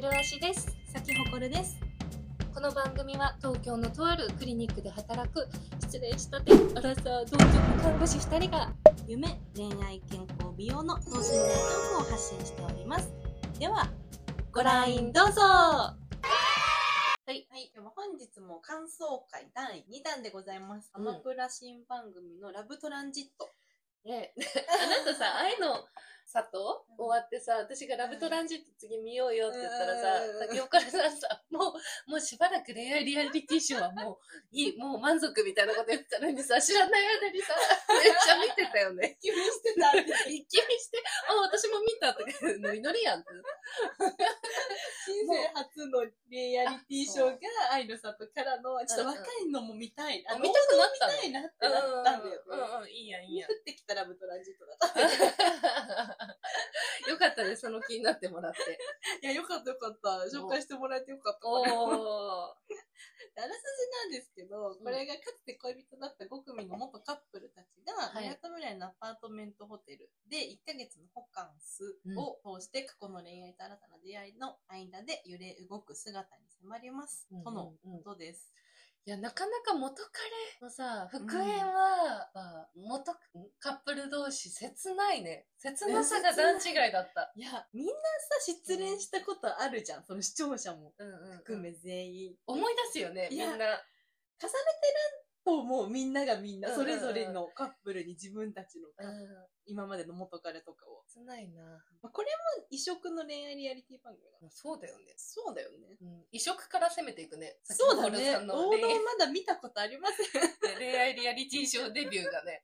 ルアシです咲ほこるです。この番組は東京のとあるクリニックで働く失礼したてアラサー同居看護師2人が夢、恋愛、健康、美容の等身大トークを発信しております。では、ご覧どうぞはい。はい。でも本日も感想会第2弾でございます。うんアマプラ新番組のラブトランジット。ね あなたさ愛の里終わってさ私がラブトランジット次見ようよって言ったらさうん先岡さんさもうもうしばらく恋愛リアリティショーはもういいもう満足みたいなこと言ってたのにさ知らない間にさめっちゃ見てたよね 気にしてた。一気見して、あ、私も見たとか、ノリノリやんって。人生初のリアリティショーが愛の里からの、ちょっと若いのも見たい。ああ見たくなった見たいなってなったんだよね。うんうん、いいやん、いいやん降。ってきたラブトランジットだった。よかったね、その気になってもらって。いや、よかったよかった。紹介してもらえてよかった。おー。あらすじなんですけど、これがかつて恋人だった5組の元カップルたちが、はいみなとみらいのアパートメントホテルで1ヶ月のホカンスを通して過去の恋愛と新たな出会いの間で揺れ動く姿に迫ります。うんとのうんうんことです。いや、なかなか元彼のさ、復縁は、まあ元カップル同士切ないね。切なさが段違いだった。いや、みんなさ、失恋したことあるじゃん。その視聴者もうんうん含め全員。思い出すよね、みんな。重ねてると思う。みんながみんな、それぞれのカップルに自分たちの、うん。今までの元彼とかを。切ないな。まあこれも異色の恋愛リアリティ番組だ。そうだよね。そうだよね。うん異色から攻めていくね。そうだね王道まだ見たことありません。恋愛リアリティショーデビューがね。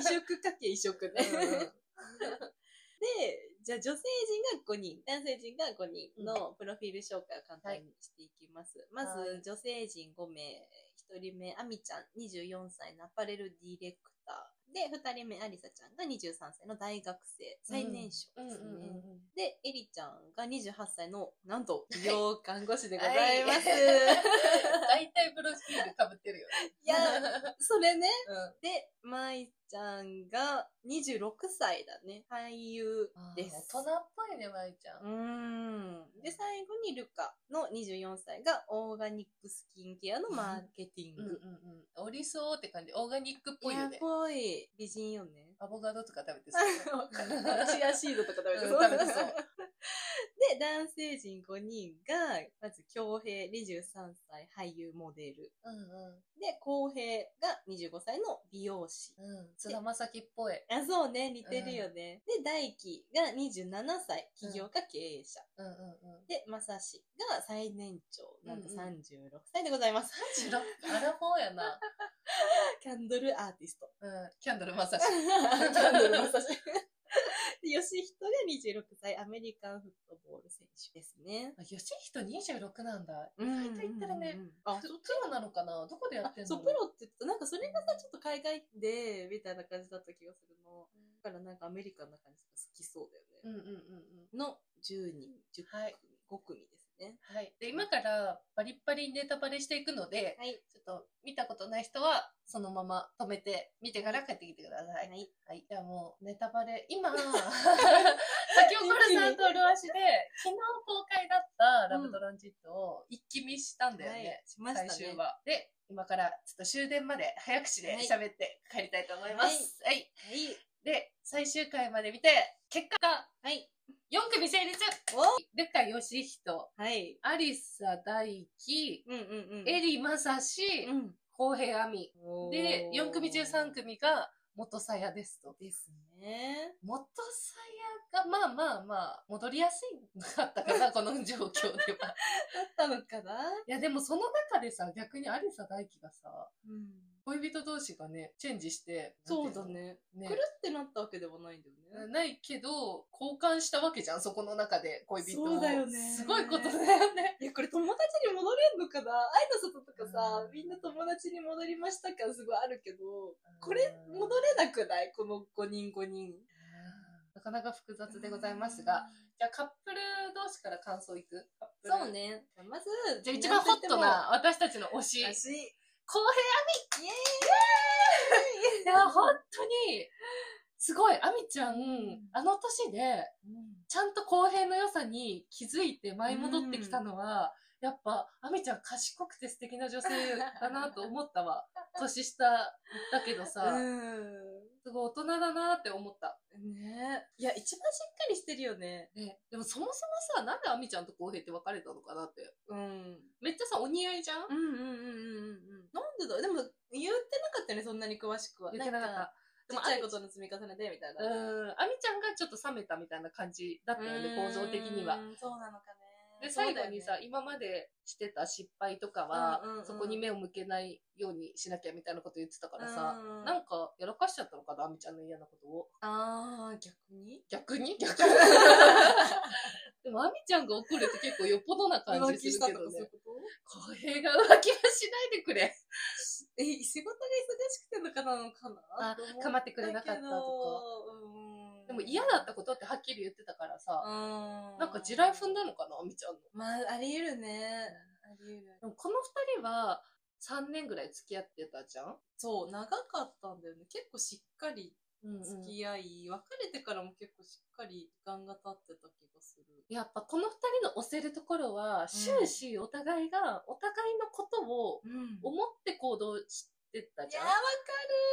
異色かけ異色ね。うんうん で、じゃあ女性陣が5人、男性陣が5人のプロフィール紹介を簡単にしていきます。まはいず、女性陣5名、1人目、アミちゃん、24歳のアパレルディレクター。で、2人目、アリサちゃんが23歳の大学生、最年少ですね。で、エリちゃんが28歳の、なんと、美容看護師でございます。大体プロフィールかぶってるよね。いや、それね。うんで、舞ちゃんが26歳だね。俳優です。大人っぽいね、まいちゃん。うーん。で、最後にルカの24歳がオーガニックスキンケアのマーケティンうんうんグ。うん。おりそうって感じ。オーガニックっぽいよねやっ。ぽい。美人よね。アボカドとか食べてそう。チアシードとか食べてうん食べてそうで、男性陣5人が、まず、京平23歳俳優モデル。うんうん。で、浩平が25歳の美容師。うん。菅田将暉っぽい。あ、そうね、似てるよね。で、大輝が27歳、起業家経営者。うんうんうん。で、正志が最年長、なんとうんうん36歳でございます。36アラフォーやな。キャンドルアーティスト。うん。キャンドルまさし。キャンドル正志。で、吉人が26歳、アメリカンフットボール選手ですね。あ、吉人26なんだ。意うん外と言ってるね。あ、プそっち？ロなのかな？どこでやってんの？そう、プロって言ったなんかそれがさ、ちょっと海外で、みたいな感じだった気がするの。だからなんかアメリカンな感じが好きそうだよね。うんうんうんうん。の10人、10組、はい5組ですね。はい。で、今からバリッバリネタバレしていくので、はい。ちょっと見たことない人は、そのまま止めて、見てから帰ってきてください。はい。はい。じゃあもう、ネタバレ、今、先ほどさんとルアシで、昨日公開だったラブトランジットを一気見したんだよね。はいしましたね最終話。で、今からちょっと終電まで早口で喋って帰りたいと思います。はい。はい。で、最終回まで見て、結果がはい。4組成立おルカヨシヒト、はい。アリサ大輝、うんうんうん。エリマサシ、うん。コウヘイアミ。で、4組中3組組が元さやですと。ですね。元さやが、まあまあまあ、戻りやすいかったかな、この状況では。だったのかな？いや、でもその中でさ、逆にアリサ大輝がさ、うん。恋人同士がね、チェンジして、そうだね。の。くるってなったわけではないんだよね。ないけど、交換したわけじゃん、そこの中で、恋人を。そうだよねすごいことだよね。いや、これ友達に戻れんのかな？愛の外とかさ、うんみんな友達に戻りました感すごいあるけど、これ戻れなくない？この5人5人。なかなか複雑でございますが、。じゃあカップル同士から感想いく？そう。ね。まず、じゃあ一番ホットな私たちの推し。足。イエ公平ーイいや、本当に、すごい、あみちゃん、んあの年で、ちゃんと公平の良さに気づいて舞い戻ってきたのは、やっぱ、あみちゃん賢くて素敵な女性だなと思ったわ。年下だけどさ、うん。すごい大人だなって思った。ねいや、一番しっかりしてるよね。ね、でもそもそもさ、なんであみちゃんと公平って別れたのかなって。うん。めっちゃさ、お似合いじゃんうんうんうんうんうんうでだでも、言ってなかったよね、そんなに詳しくは。言ってなかった。ちっちゃいことの積み重ねで、みたいな。うん、あみちゃんがちょっと冷めたみたいな感じだったよね、構造的には。うん。そうなのかね。で、最後にさ、ね今までしてた失敗とかは、うんうんうん。そこに目を向けないようにしなきゃみたいなこと言ってたからさ、うんなんかやらかしちゃったのかな、あみちゃんの嫌なことを。あー、逆に？逆に？逆に？でも、あみちゃんが怒るって結構よっぽどな感じするけどね。こ公平が浮気はしないでくれ。とえ、仕事が忙しくてのかなのかな？あと思ってくれなかったとか。うんでも嫌だったことってはっきり言ってたからさ、うん。なんか地雷踏んだのかな、あみちゃんの。まあ、あり得るね。あり得る。でもこの二人は3年ぐらい付き合ってたじゃん？そう、長かったんだよね。結構しっかりうん付き合い、別れてからも結構しっかり時間が経ってた気がする。やっぱこの二人の押せるところは、終始お互いがお互いのことをうん思って行動してたじゃん。いやわ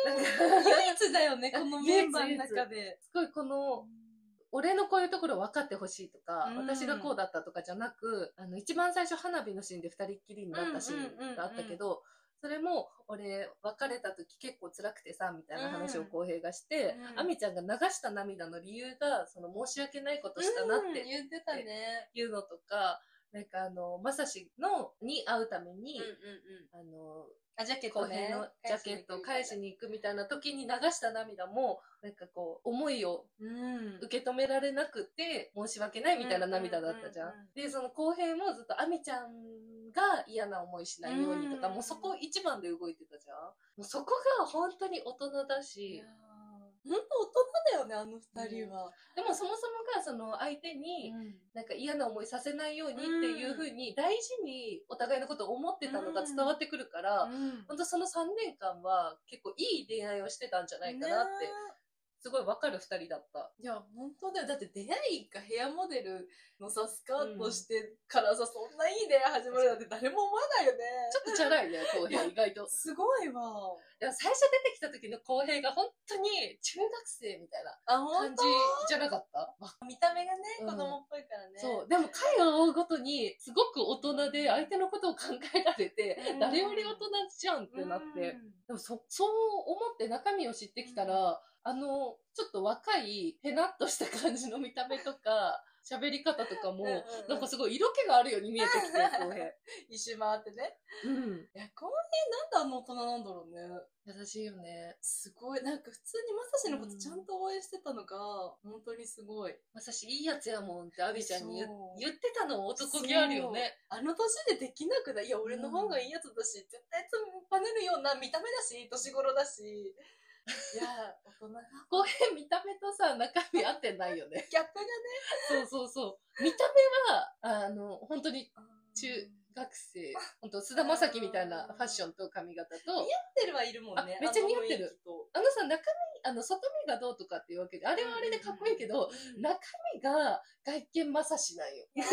なんかかる唯一だよね、このメンバーの中で。すごいこの、俺のこういうところ分かってほしいとか、うん私がこうだったとかじゃなく、あの、一番最初花火のシーンで二人っきりになったシーンがあったけど、それも、俺、別れた時結構辛くてさ、みたいな話を浩平がして、うんあみちゃんが流した涙の理由が、その申し訳ないことしたなっうんて言ってたね。いうのとか、なんかあの、まさしの、に会うために。あの、あ、ジャケットね。のジャケットを返しに行くみたいな時に流した涙も、なんかこう、思いをうん。受け止められなくて、申し訳ないみたいな涙だったじゃん。で、その浩平もずっとアミちゃんが嫌な思いしないようにとか、うんもうそこ一番で動いてたじゃん。もうそこが本当に大人だいし本当大人だよね、あの二人は。でもそもそもがその相手に、なんか嫌な思いさせないようにっていうふうに大事にお互いのことを思ってたのが伝わってくるから、うん。本当その3年間は結構いい恋愛をしてたんじゃないかなって、ねすごいわかる2人だった。いや、本当だよ。だって出会いがヘアモデルのさ、スカートしてからさ、そんないい出会い始まるなんて誰も思わないよね。ちょっとチャラいね、浩平意外と。すごいわ。でも最初出てきた時の浩平が本当に中学生みたいな感じ当？じゃなかった？わ見た目がね、うん子供っぽいからね。そう。でも回を追うごとに、すごく大人で相手のことを考えられて、うん誰より大人じゃんってなって。でもそ、そう思って中身を知ってきたら、あの、ちょっと若い、へなっとした感じの見た目とか、喋り方とかも、うんうんうんなんかすごい色気があるように見えてきて、浩平。一周回ってね。うん。いや、この辺なんであの大人なんだろうね。優しいよね。すごい。なんか普通にまさしのことちゃんと応援してたのが、本当にすごい。まさしいいやつやもんってアビちゃんに言ってたの男気あるよね。あの年でできなくない？いや、俺の方がいいやつだし、絶対つぱねるような見た目だし、年頃だし。いや、大人だ。浩平見た目とさ、中身合ってないよね。ギャップがね。そうそうそう。見た目は、あの、本当に中学生、本当菅田将暉みたいなファッションと髪型と、似合ってるはいるもんね。あめっちゃ似合ってる。あのさ、中身、あの、外見がどうとかっていうわけで、あれはあれでかっこいいけど、うん中身が外見まさしなんよ。中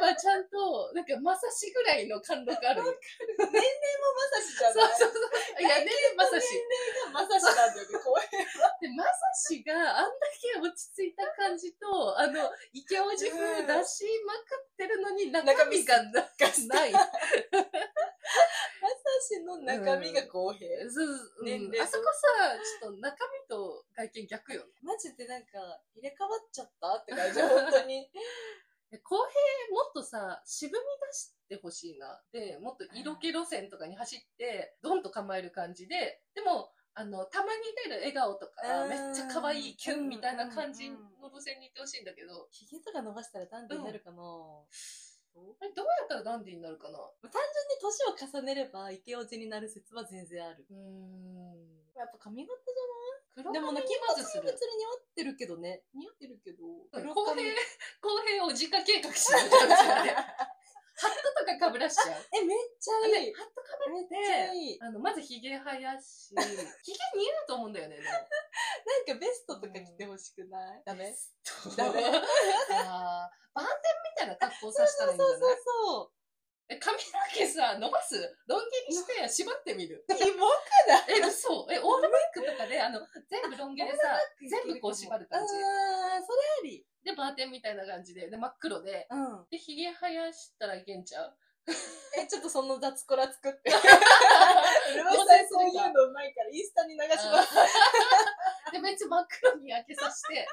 身はちゃんと、なんかまさしぐらいの貫禄あるよ。年齢もまさしじゃそうないそうそう。いやね、まさし。年齢がまさしなんだよね、こういう。で、まさしがあんだけ落ち着いた感じと、あの、イケオジ風出しまくってるのに中身がなんかない。中身が公平？そううん。年齢とあそこさ、ちょっと中身と外見逆よね。マジでなんか、入れ替わっちゃった？って感じ、本当に。で 公平もっとさ、渋み出してほしいな。で、もっと色気路線とかに走って、ドンと構える感じで、でも、あの、たまに出る笑顔とか、うん。めっちゃ可愛いキュンみたいな感じの路線に行ってほしいんだけど、ヒゲとか伸ばしたらダンディになるかな、あれどうやったらダンディーになるかな？単純に年を重ねればイケオジになる説は全然ある。うーん。やっぱ髪型じ黒ゃない？でもな、髪金髪まずするに別。に似合ってるけどね。似合ってるけど。公平、公平を自家計画しようじゃん、うちらで。ハットとかかぶらしちゃう。え、めっちゃいい。ハットかぶって。あの、まず髭生やし、髭似合うと思うんだよね、でも。なんかベストとか着てほしくない、ダメダメダメ あーバーテンみたいな格好させたらいいんじゃそうそうないそう。え、髪の毛さ、伸ばす？ロン毛にして縛ってみる。キモくない？え、嘘え、オールバックとかで、あの、全部ロン毛でさ、全部こう縛る感じ。あー、それあり。で、バーテンみたいな感じで、で、真っ黒で、うん。で、髭生やしたらいけんちゃう？え、ちょっとその雑コラ作って。俺はさえそういうのうまいから、インスタに流します。で、めっちゃ真っ黒に焼けさせて、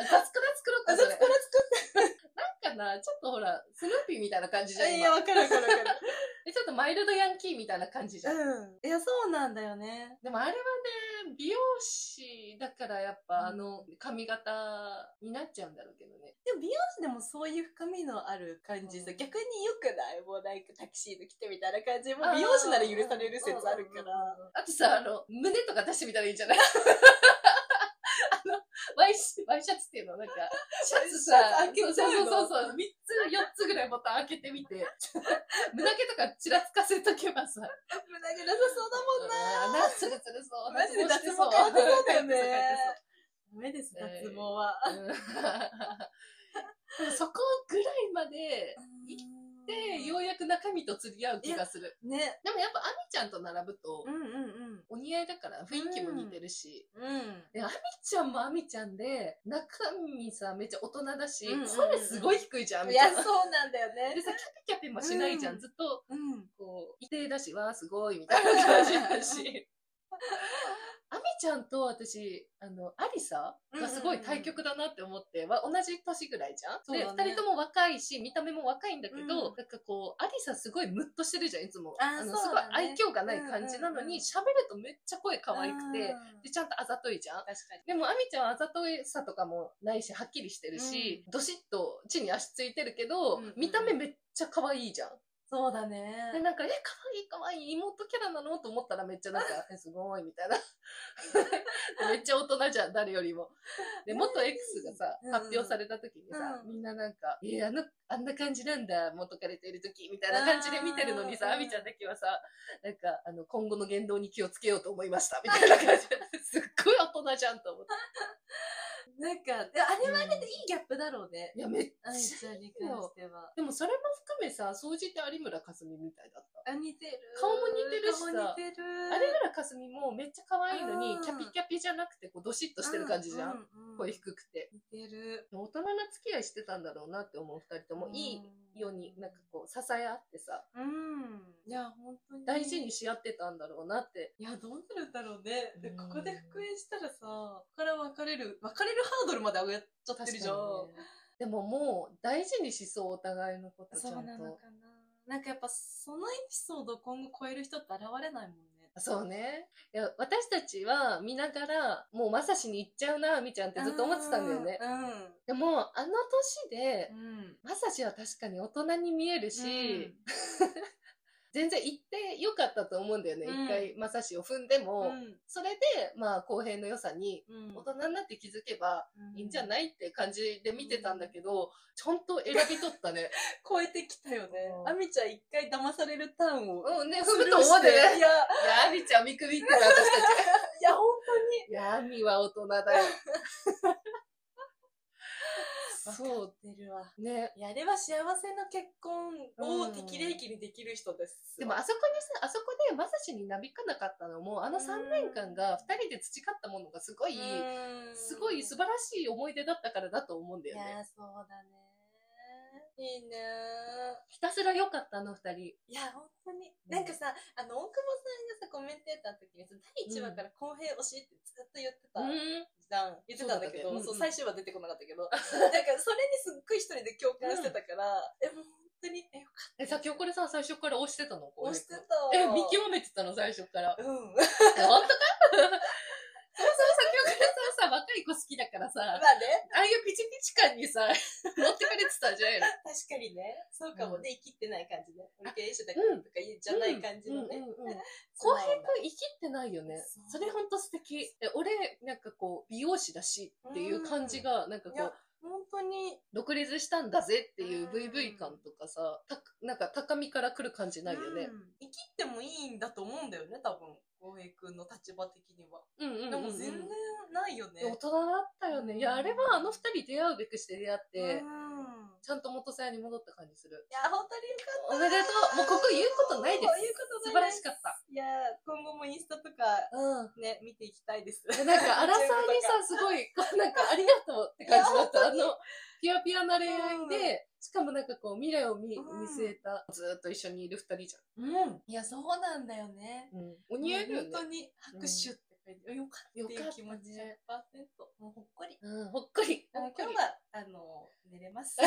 あ雑クラ作ろうか、それ。雑コラ作なんかな、ちょっとほら、スヌーピーみたいな感じじゃん。いや、今。わかるわかるわかる。でちょっとマイルドヤンキーみたいな感じじゃん。うん。いや、そうなんだよね。でもあれはね、美容師だからやっぱ、うんあの、髪型になっちゃうんだろうけどね。でも美容師でもそういう深みのある感じさ、うん逆に良くないもうなんかタキシード着てみたいな感じ。もう美容師なら許される説あるから。あとさ、あの、胸とか出してみたらいいんじゃない？ワイシワイシャツっていうのなんか、シャツさ、そうそうそうそう、3つ、4つぐらいボタン開けてみて、胸毛とかちらつかせとけばさ、胸毛なさそうだもんな。うんな、つるつるそう。マジで脱毛そう変わってそうだよねダメです、えー脱毛は。そこぐらいまで行って、ようやく中身と釣り合う気がする。ね。でもやっぱアミちゃんと並ぶとう、んうんお似合いだから雰囲気も似てるし、うん。うん。で、アミちゃんもアミちゃんで、中身さ、めっちゃ大人だし、声すごい低いじゃん、アミいや、ちゃん。そうなんだよねで。さ、キャピキャピもしないじゃん。うんずっと、うん。こう、一定だし、わーすごい、みたいな感じだし。ちゃんと私、あの、アリサがすごい対極だなって思って、は同じ年ぐらいじゃん、ね。二人とも若いし、見た目も若いんだけど、うん。なんかこう、アリサすごいムッとしてるじゃん、いつも。あの、すごい愛嬌がない感じなのに、喋、るとめっちゃ声可愛くて、うん。で、ちゃんとあざといじゃん。確かに。でも、アミちゃんはあざといさとかもないし、はっきりしてるし、どしっと地に足ついてるけど、うんうん。見た目めっちゃ可愛いじゃん。そうだね。で、なんか、え、可愛い可愛い妹キャラなの？と思ったらめっちゃなんか、え、すごい、みたいな。で めっちゃ大人じゃん、誰よりも。で、元 X がさ、うん発表された時にさ、うんみんななんか、え、あの、あんな感じなんだ、元彼といる時、みたいな感じで見てるのにさ、うんアミちゃんだけはさ、なんか、あの、今後の言動に気をつけようと思いました、みたいな感じごい大人じゃんと思って。なんか、であれはあれでいいギャップだろうね。いや、めっちゃちゃんに関しては。でもそれも含めさ、総じて有村架純みたいだった。あ、似てる。顔も似てるしさ顔似てる。有村架純もめっちゃ可愛いのに、うんキャピキャピじゃなくて、こう、どしっとしてる感じじゃん。ううう声低くて。似てる。大人な付き合いしてたんだろうなって思う二人とも、いいように、なんかこう、支え合ってさ、うん。いや、本当に。大事にし合ってたんだろうなって。いや、どうなるんだろうね。でうんここで復縁したらさ、ここから別れる、別れるハードルまで上がっちゃってるじゃん。ねでももう、大事にしそう、お互いのことちゃそうんなのと。かな。なんかやっぱ、そのエピソードを今後超える人って現れないもんね。そうね。いや、私たちは見ながら、もうまさしに行っちゃうな、みちゃんってずっと思ってたんだよね。でも、あの年でう、ん。まさしは確かに大人に見えるし、うん 全然行ってよかったと思うんだよね。うん一回、まさしを踏んでも、うん。それで、まあ、公平の良さに、うん大人になって気づけばいいんじゃいないって感じで見てたんだけど、ちゃんと選び取ったね。超えてきたよねう。んアミちゃん一回騙されるターンを。うん、ね、踏むと思ってね。いや、いや、アミちゃん見くびってた、私たち。いや、本当に。いや、アミは大人だよ。そう。出るわ。ね。いや、あれは幸せな結婚を適齢期にできる人です。でもあそこにさ、あそこでまさしになびかなかったのも、あの3年間が2人で培ったものがすごい、うんすごい素晴らしい思い出だったからだと思うんだよね。いや、そうだね。いいね。ひたすら良かった、あの2人。いや、本当に。うんなんかさ、あの、大久保さんがさ、コメンテーターの時にさ、第1話から公平推しってずっと言ってた。うん。じゃん。言ってたんだけど、そうねうんうん最終話出てこなかったけど。なんか、それにすっごい一人で共感してたから、え、もう本当に、え、よかっえ、さ、今日これさ、最初から押してたの？た。押してた。え、見極めてたの、最初から。うん。本当か？そうそう、先ほどからさ、若い子好きだからさ、まあね。ああいうピチピチ感にさ、持ってかれてたじゃん。確かにね。そうかもね、生きってない感じね。俺経営者だかうんらとか言うじゃない感じのね。浩平くん生きってないよねそれほんと素敵。え、俺、なんかこう、美容師だしっていう感じが、なんかこいうや、本当に。独立したんだぜっていううん VV 感とかさ、たなんか高みから来る感じないよね。うん生きてもいいんだと思うんだよね、多分。浩平くんの立場的には。うんうんうんうんでも全然ないよね。大人だったよね。いや、あれはあの二人出会うべくして出会って、うんちゃんと元さやに戻った感じする。いや、本当によかった。おめでとうもうここ言うことないです言うこと素晴らしかった。いや、今後もインスタとかうん。ね、見ていきたいです。なんか、アラサーにさ、すごい、なんか、ありがとうって感じだった。あの、ピュアピュアな恋愛で、しかもなんかこう、未来を見うん見据えた、ずーっと一緒にいる二人じうん。いや、そうなんだよね。ゃん。うん。お似合いだよね。本当に拍手っよかったっていう気持ちよ100%。もうほっこり。うん、ほっこり。あほっこり今日は、あの、寝れます。で、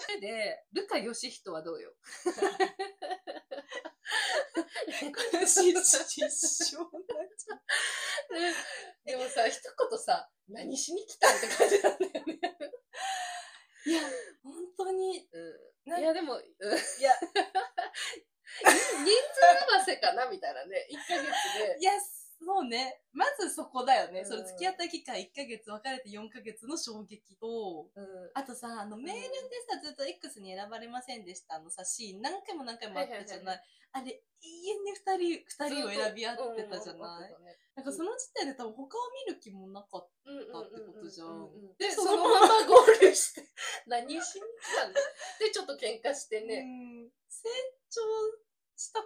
それで、ルカヨシヒトはどうよ？失笑になっちゃう。でもさ、一言さ、何しに来たんって感じなんだよね。いや、本当に、うん。いや、でも、うんいや、人 数合わせかなみたいなね。1ヶ月で。いや、そうね。まずそこだよね。うんその付き合った期間1ヶ月、別れて4ヶ月の衝撃と、うん。あとさ、あの、メールでさ、ずっと X に選ばれませんでしたのさ、シーン何回も何回もあったじゃはいはいない。あれ、永遠に二人、二人を選び合ってたじゃうんないうんうんなんかその時点で多分他を見る気もなかっうんうんうんうんってことじゃんで、そそのままのままゴールして、何しに来たの？で、ちょっと喧嘩してた。ね。うん成長した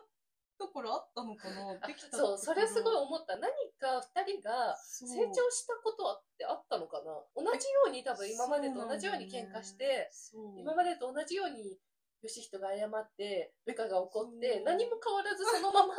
ところあったのかな？できたそう、それすごいい思った。何か二人が成長したことってあったのかな？同じように多分今までと同じように喧嘩して、今までと同じように義人が謝って、ルカが怒って何も変わらずそのまま。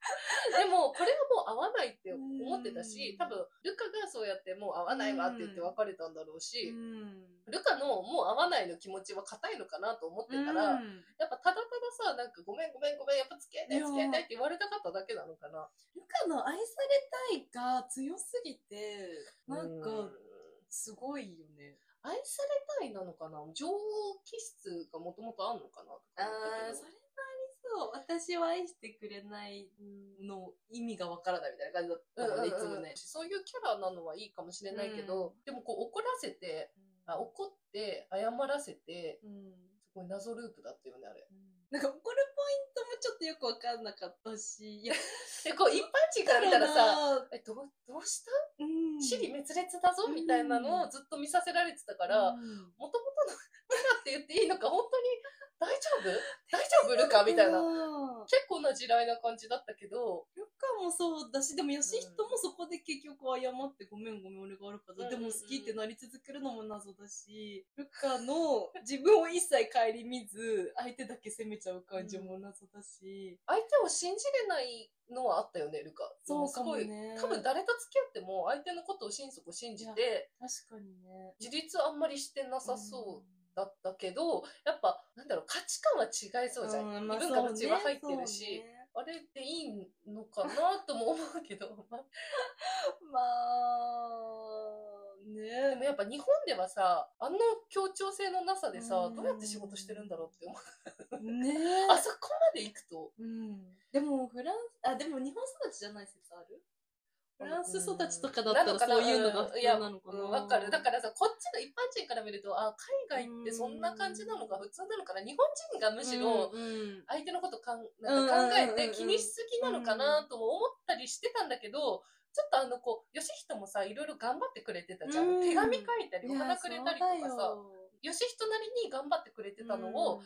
でも、これはもう合わないって思ってたしう、ん多分、ルカがそうやってもう合わないわって言って別れたんだろううし、ん。ルカのもう合わないの気持ちは硬いのかなと思ってたら、うんやっぱただたださ、なんかごめんごめんごめん、やっぱ付き合いたい付き合いたいって言われたかっただけなのかな。ルカの愛されたいが強すぎて、なんかう、すごいよね。愛されたいなのかな？上気質がもともとあんのかなあー、それもありそう。私を愛してくれないの意味がわからないみたいな感じだったのね、いつもね。そういうキャラなのはいいかもしれないけど、でもこう怒らせて、あ怒って、謝らせて、うん。すごい謎ループだったよね、あれ。なんか怒るポイントもちょっとよくわかんなかったし、いや、で、こう一般人から見たらさ、さ、え、どう、どうした？うん。死に滅裂だぞみたいなのをずっと見させられてたから、うん。もともとのキャラって言っていいのか、本当に大丈夫？大丈夫？ルカ？みたいな。うん結構な地雷な感じだったけど、ルカもそうだし、でもヨシヒトもそこで結局謝ってごめんごめん俺が悪かった。うんでも好きってなり続けるのも謎だし、ルカの自分を一切顧みず、相手だけ責めちゃう感じも謎だし。相手を信じれないのはあったよね、ルカ。そうかもね。多分誰と付き合っても相手のことを心底信じて、確かにね。自立あんまりしてなさそうだったけど、やっぱ、なんだろう、価値観は違いそうじゃん。んまあ異文化の血は入ってそうねるし、あれでいいのかなとも思うけど、まあそうねまあ、ねでもやっぱ日本ではさ、あの協調性のなさでさ、うんどうやって仕事してるんだろうって思う。ね あそこまで行くと。うん。でも、フランス、あ、でも日本育ちじゃない説ある？フランス育ちとかだったらそういうのが普通なのかな。うんわかる。だからさ、こっちの一般人から見ると、あ、海外ってそんな感じなのが普通なのかな？日本人がむしろ、相手のことかんなんか考えて気にしすぎなのかなとも思ったりしてたんだけど、ちょっとあのこう、ヨシヒトもさ、いろいろ頑張ってくれてたじゃん。うん手紙書いたり、お花くれたりとかさ、ヨシヒトなりに頑張ってくれてたのを、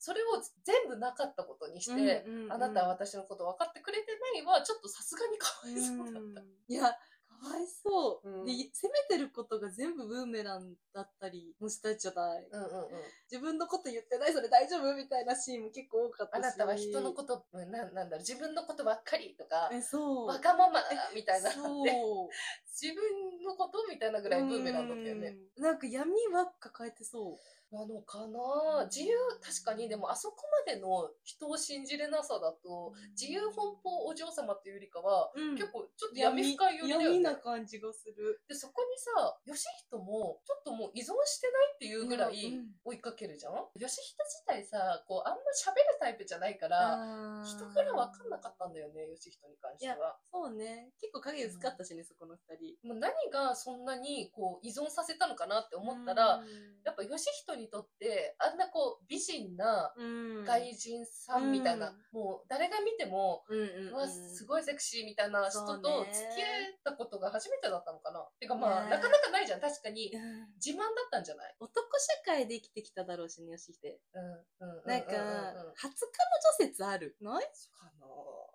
それを全部なかったことにして、うんうんうんあなたは私のこと分かってくれてないは、ちょっとさすがにかわいそうだった。うんいや、かわいそう、うんで、責めてることが全部ブーメランだったりもしたじゃない。うんうんうん。自分のこと言ってないそれ大丈夫みたいなシーンも結構多かったし。あなたは人のこと、うんななんだろう、自分のことばっかりとか、え、そう。わがままだみたいなそう。で 自分のことみたいなぐらいブーメランだったよね。うん。なんか闇は抱えてそう。なのかな？自由、確かに、でもあそこまでの人を信じれなさだと、自由奔放お嬢様っていうよりかは、うん結構ちょっと闇深い寄りだよね闇な。感じがする。で、そこにさ、義人も、ちょっともう依存してないっていうぐらいうん追いかけるじゃん？義人自体さ、こう、あんま喋るタイプじゃないから、人から分かんなかったんだよね、義人に関しては。そうね。結構影薄かったしね、そこの二人。もう何がそんなにこう依存させたのかなって思ったら、やっぱ義人にとってあんなこう美人なうん。外人さんみたいな、もう誰が見ても、うんうんうん。うわすごいセクシーみたいな人とね。付き合えたことが初めてだったのかな。てかまあ、ね。なかなかないじゃん。確かにうん。自慢だったんじゃない？男社会で生きてきただろうしね、よしって。うんうんかうんうんうん、初彼女説ある？ない？そうかな。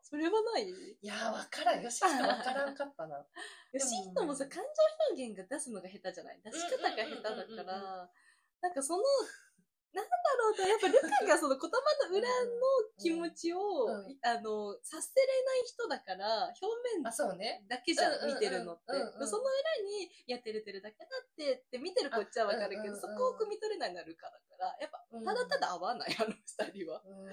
それはない？いやー分からん。義人分からんかったな。よし人もさ、感情表現が出すのが下手じゃない？出し方が下手だうんうんうんうんうんから、なんかその、なんだろうと、やっぱルカがその言葉の裏の気持ちを、うんあの、させれない人だから、表面あそうね。だけじゃうんうんうん。ん、見てるのって。うんうんその裏に、いや、照れてるだけだって、って見てるこっちはわかるけど、そこを汲み取れないのはルカだから、やっぱ、ただただ合わない、あの二人は。うん。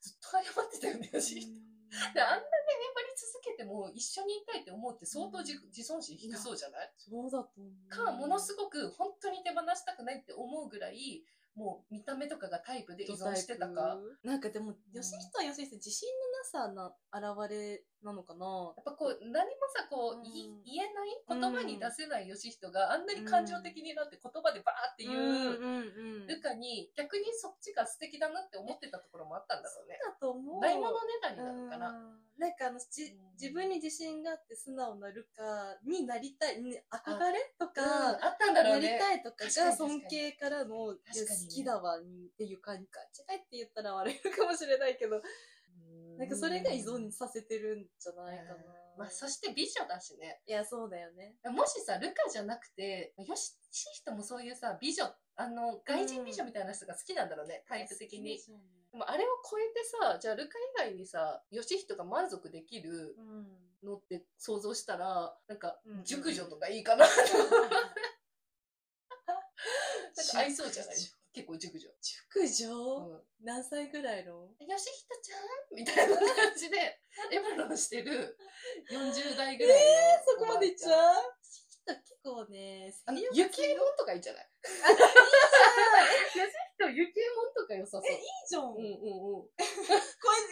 ずっと謝ってたよね義人 であんなに粘り続けても一緒にいたいって思うって相当自,、自尊心低そうじゃない？そうだと思う。か、ものすごく本当に手放したくないって思うぐらい、もう見た目とかがタイプで依存してたか。なんかでも、吉人は吉人自信のなさな現れなのかなやっぱこう、何もさ、こう、うん言えない言葉に出せない義人があんなに感情的になって言葉でバーって言う、ルカに逆にそっちが素敵だなって思ってたところもあったんだろうね。だと思う。ないものねだりなのかな。うんなんかあの、じうん自分に自信があって素直なルカになりたい、ね憧れとうんか、あったんだろなりうね。たいとかが尊敬からの、好きだわっていう感じか。違いって言ったら悪いのかもしれないけど、なんかそれが依存させてるんじゃないかな。まあ、そして美女だしね。いや、そうだよね。もしさ、ルカじゃなくて、よし、し人もそういうさ、美女、あの、外人美女みたいな人が好きなんだろうね、タイプ的に。でもあれを超えてさ、じゃあルカ以外にさ、ヨシヒトが満足できるうん。のって想像したら、なんかうんうんう、ん熟女とかいいかな。なんか合いそうじゃない？結構熟女。熟女、うん。何歳ぐらいの？ヨシヒトちゃん？みたいな感じで、エブロンしてる40代ぐらいの。そこまでいっちゃう？結構ね、あの、とかいいんじゃない？あ、いいじゃんヨシヒト、ユキエモンとか良さそう。え、いいじゃん。うんうんうん。超え、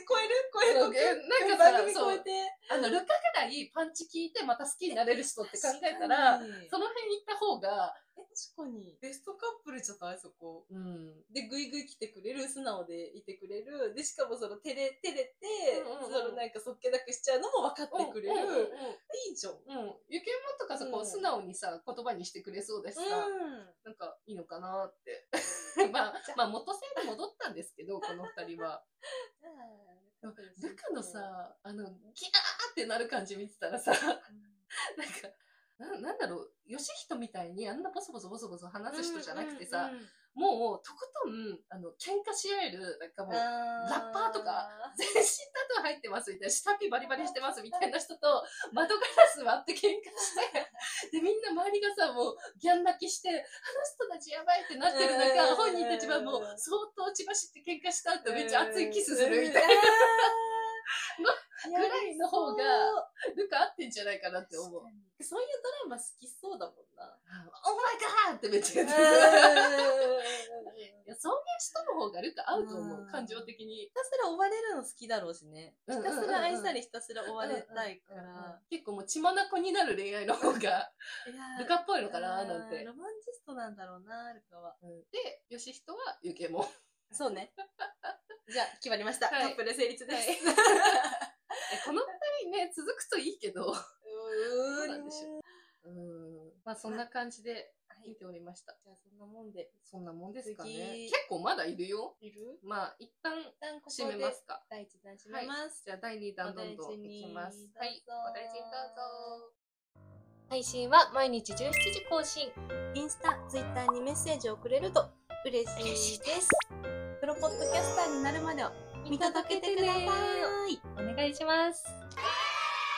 超える？超えるえなんかさ番組超えて？あの、ルカぐらいパンチ効いてまた好きになれる人って考えたら、その辺行った方が、え、確かに。ベストカップルじゃない？そこ。うん。で、ぐいぐい来てくれる、素直でいてくれる。で、しかもその、照れ、照れて、うんうんうんそのなんかそっけなくしちゃうのも分かってくれる。うんうんうんいいじゃん。うん。ゆけもんとかさ、こううん素直にさ、言葉にしてくれそうだしさ、うん。なんかいいのかなって。まあ、まあ元性に戻ったんですけど、この二人は。ルカの、さ、あの、ギャーってなる感じ見てたらさ、なんか、ななんだろう、ヨシヒトみたいにあんなボソボソボソボソ話す人じゃなくてさ、もう、とことん、あの、喧嘩し合える、なんかもう、ララッパーとか 全身タトゥー入ってますみたいな、下ピバリバリしてますみたいな人と、窓ガラス割って喧嘩して、で、みんな周りがさ、もう、ギャン泣きして、あの人たちやばいってなってる中、うん本人たちはもう、相当血走って喧嘩した後、めっちゃ熱いキスするみたいな、なぐらいの方がルカ合ってんじゃないかなって思う。そういうドラマ好きそうだもんな。オーマイガーってめっちゃ言ってる。いや、そういう人の方がルカ合うと思う、うん感情的に。ひたすら追われるの好きだろうしね。ひたすら愛され、ひたすら追われたいから。結構もう血眼になる恋愛の方がルカっぽいのかななんて。ロマンチストなんだろうな、ルカは。で、ヨシヒトはユケモン。そうね。じゃあ、決まりました。はいカップル成立です。えこの二人ね、続くといいけど。うそうなんでしょうん。まあそんな感じで見ておりました。じゃあ、そんなもんで。そんなもんですかね。次結構まだいるよ。いる？まあ一旦締めでますか。第一弾締めます。じゃあ第2弾どんどんいきます。はい。お大事にどうぞ。配信は毎日17時更新。インスタ、ツイッターにメッセージをくれると嬉しいです。ポッドキャスターになるまでを見届けてください。お願いします。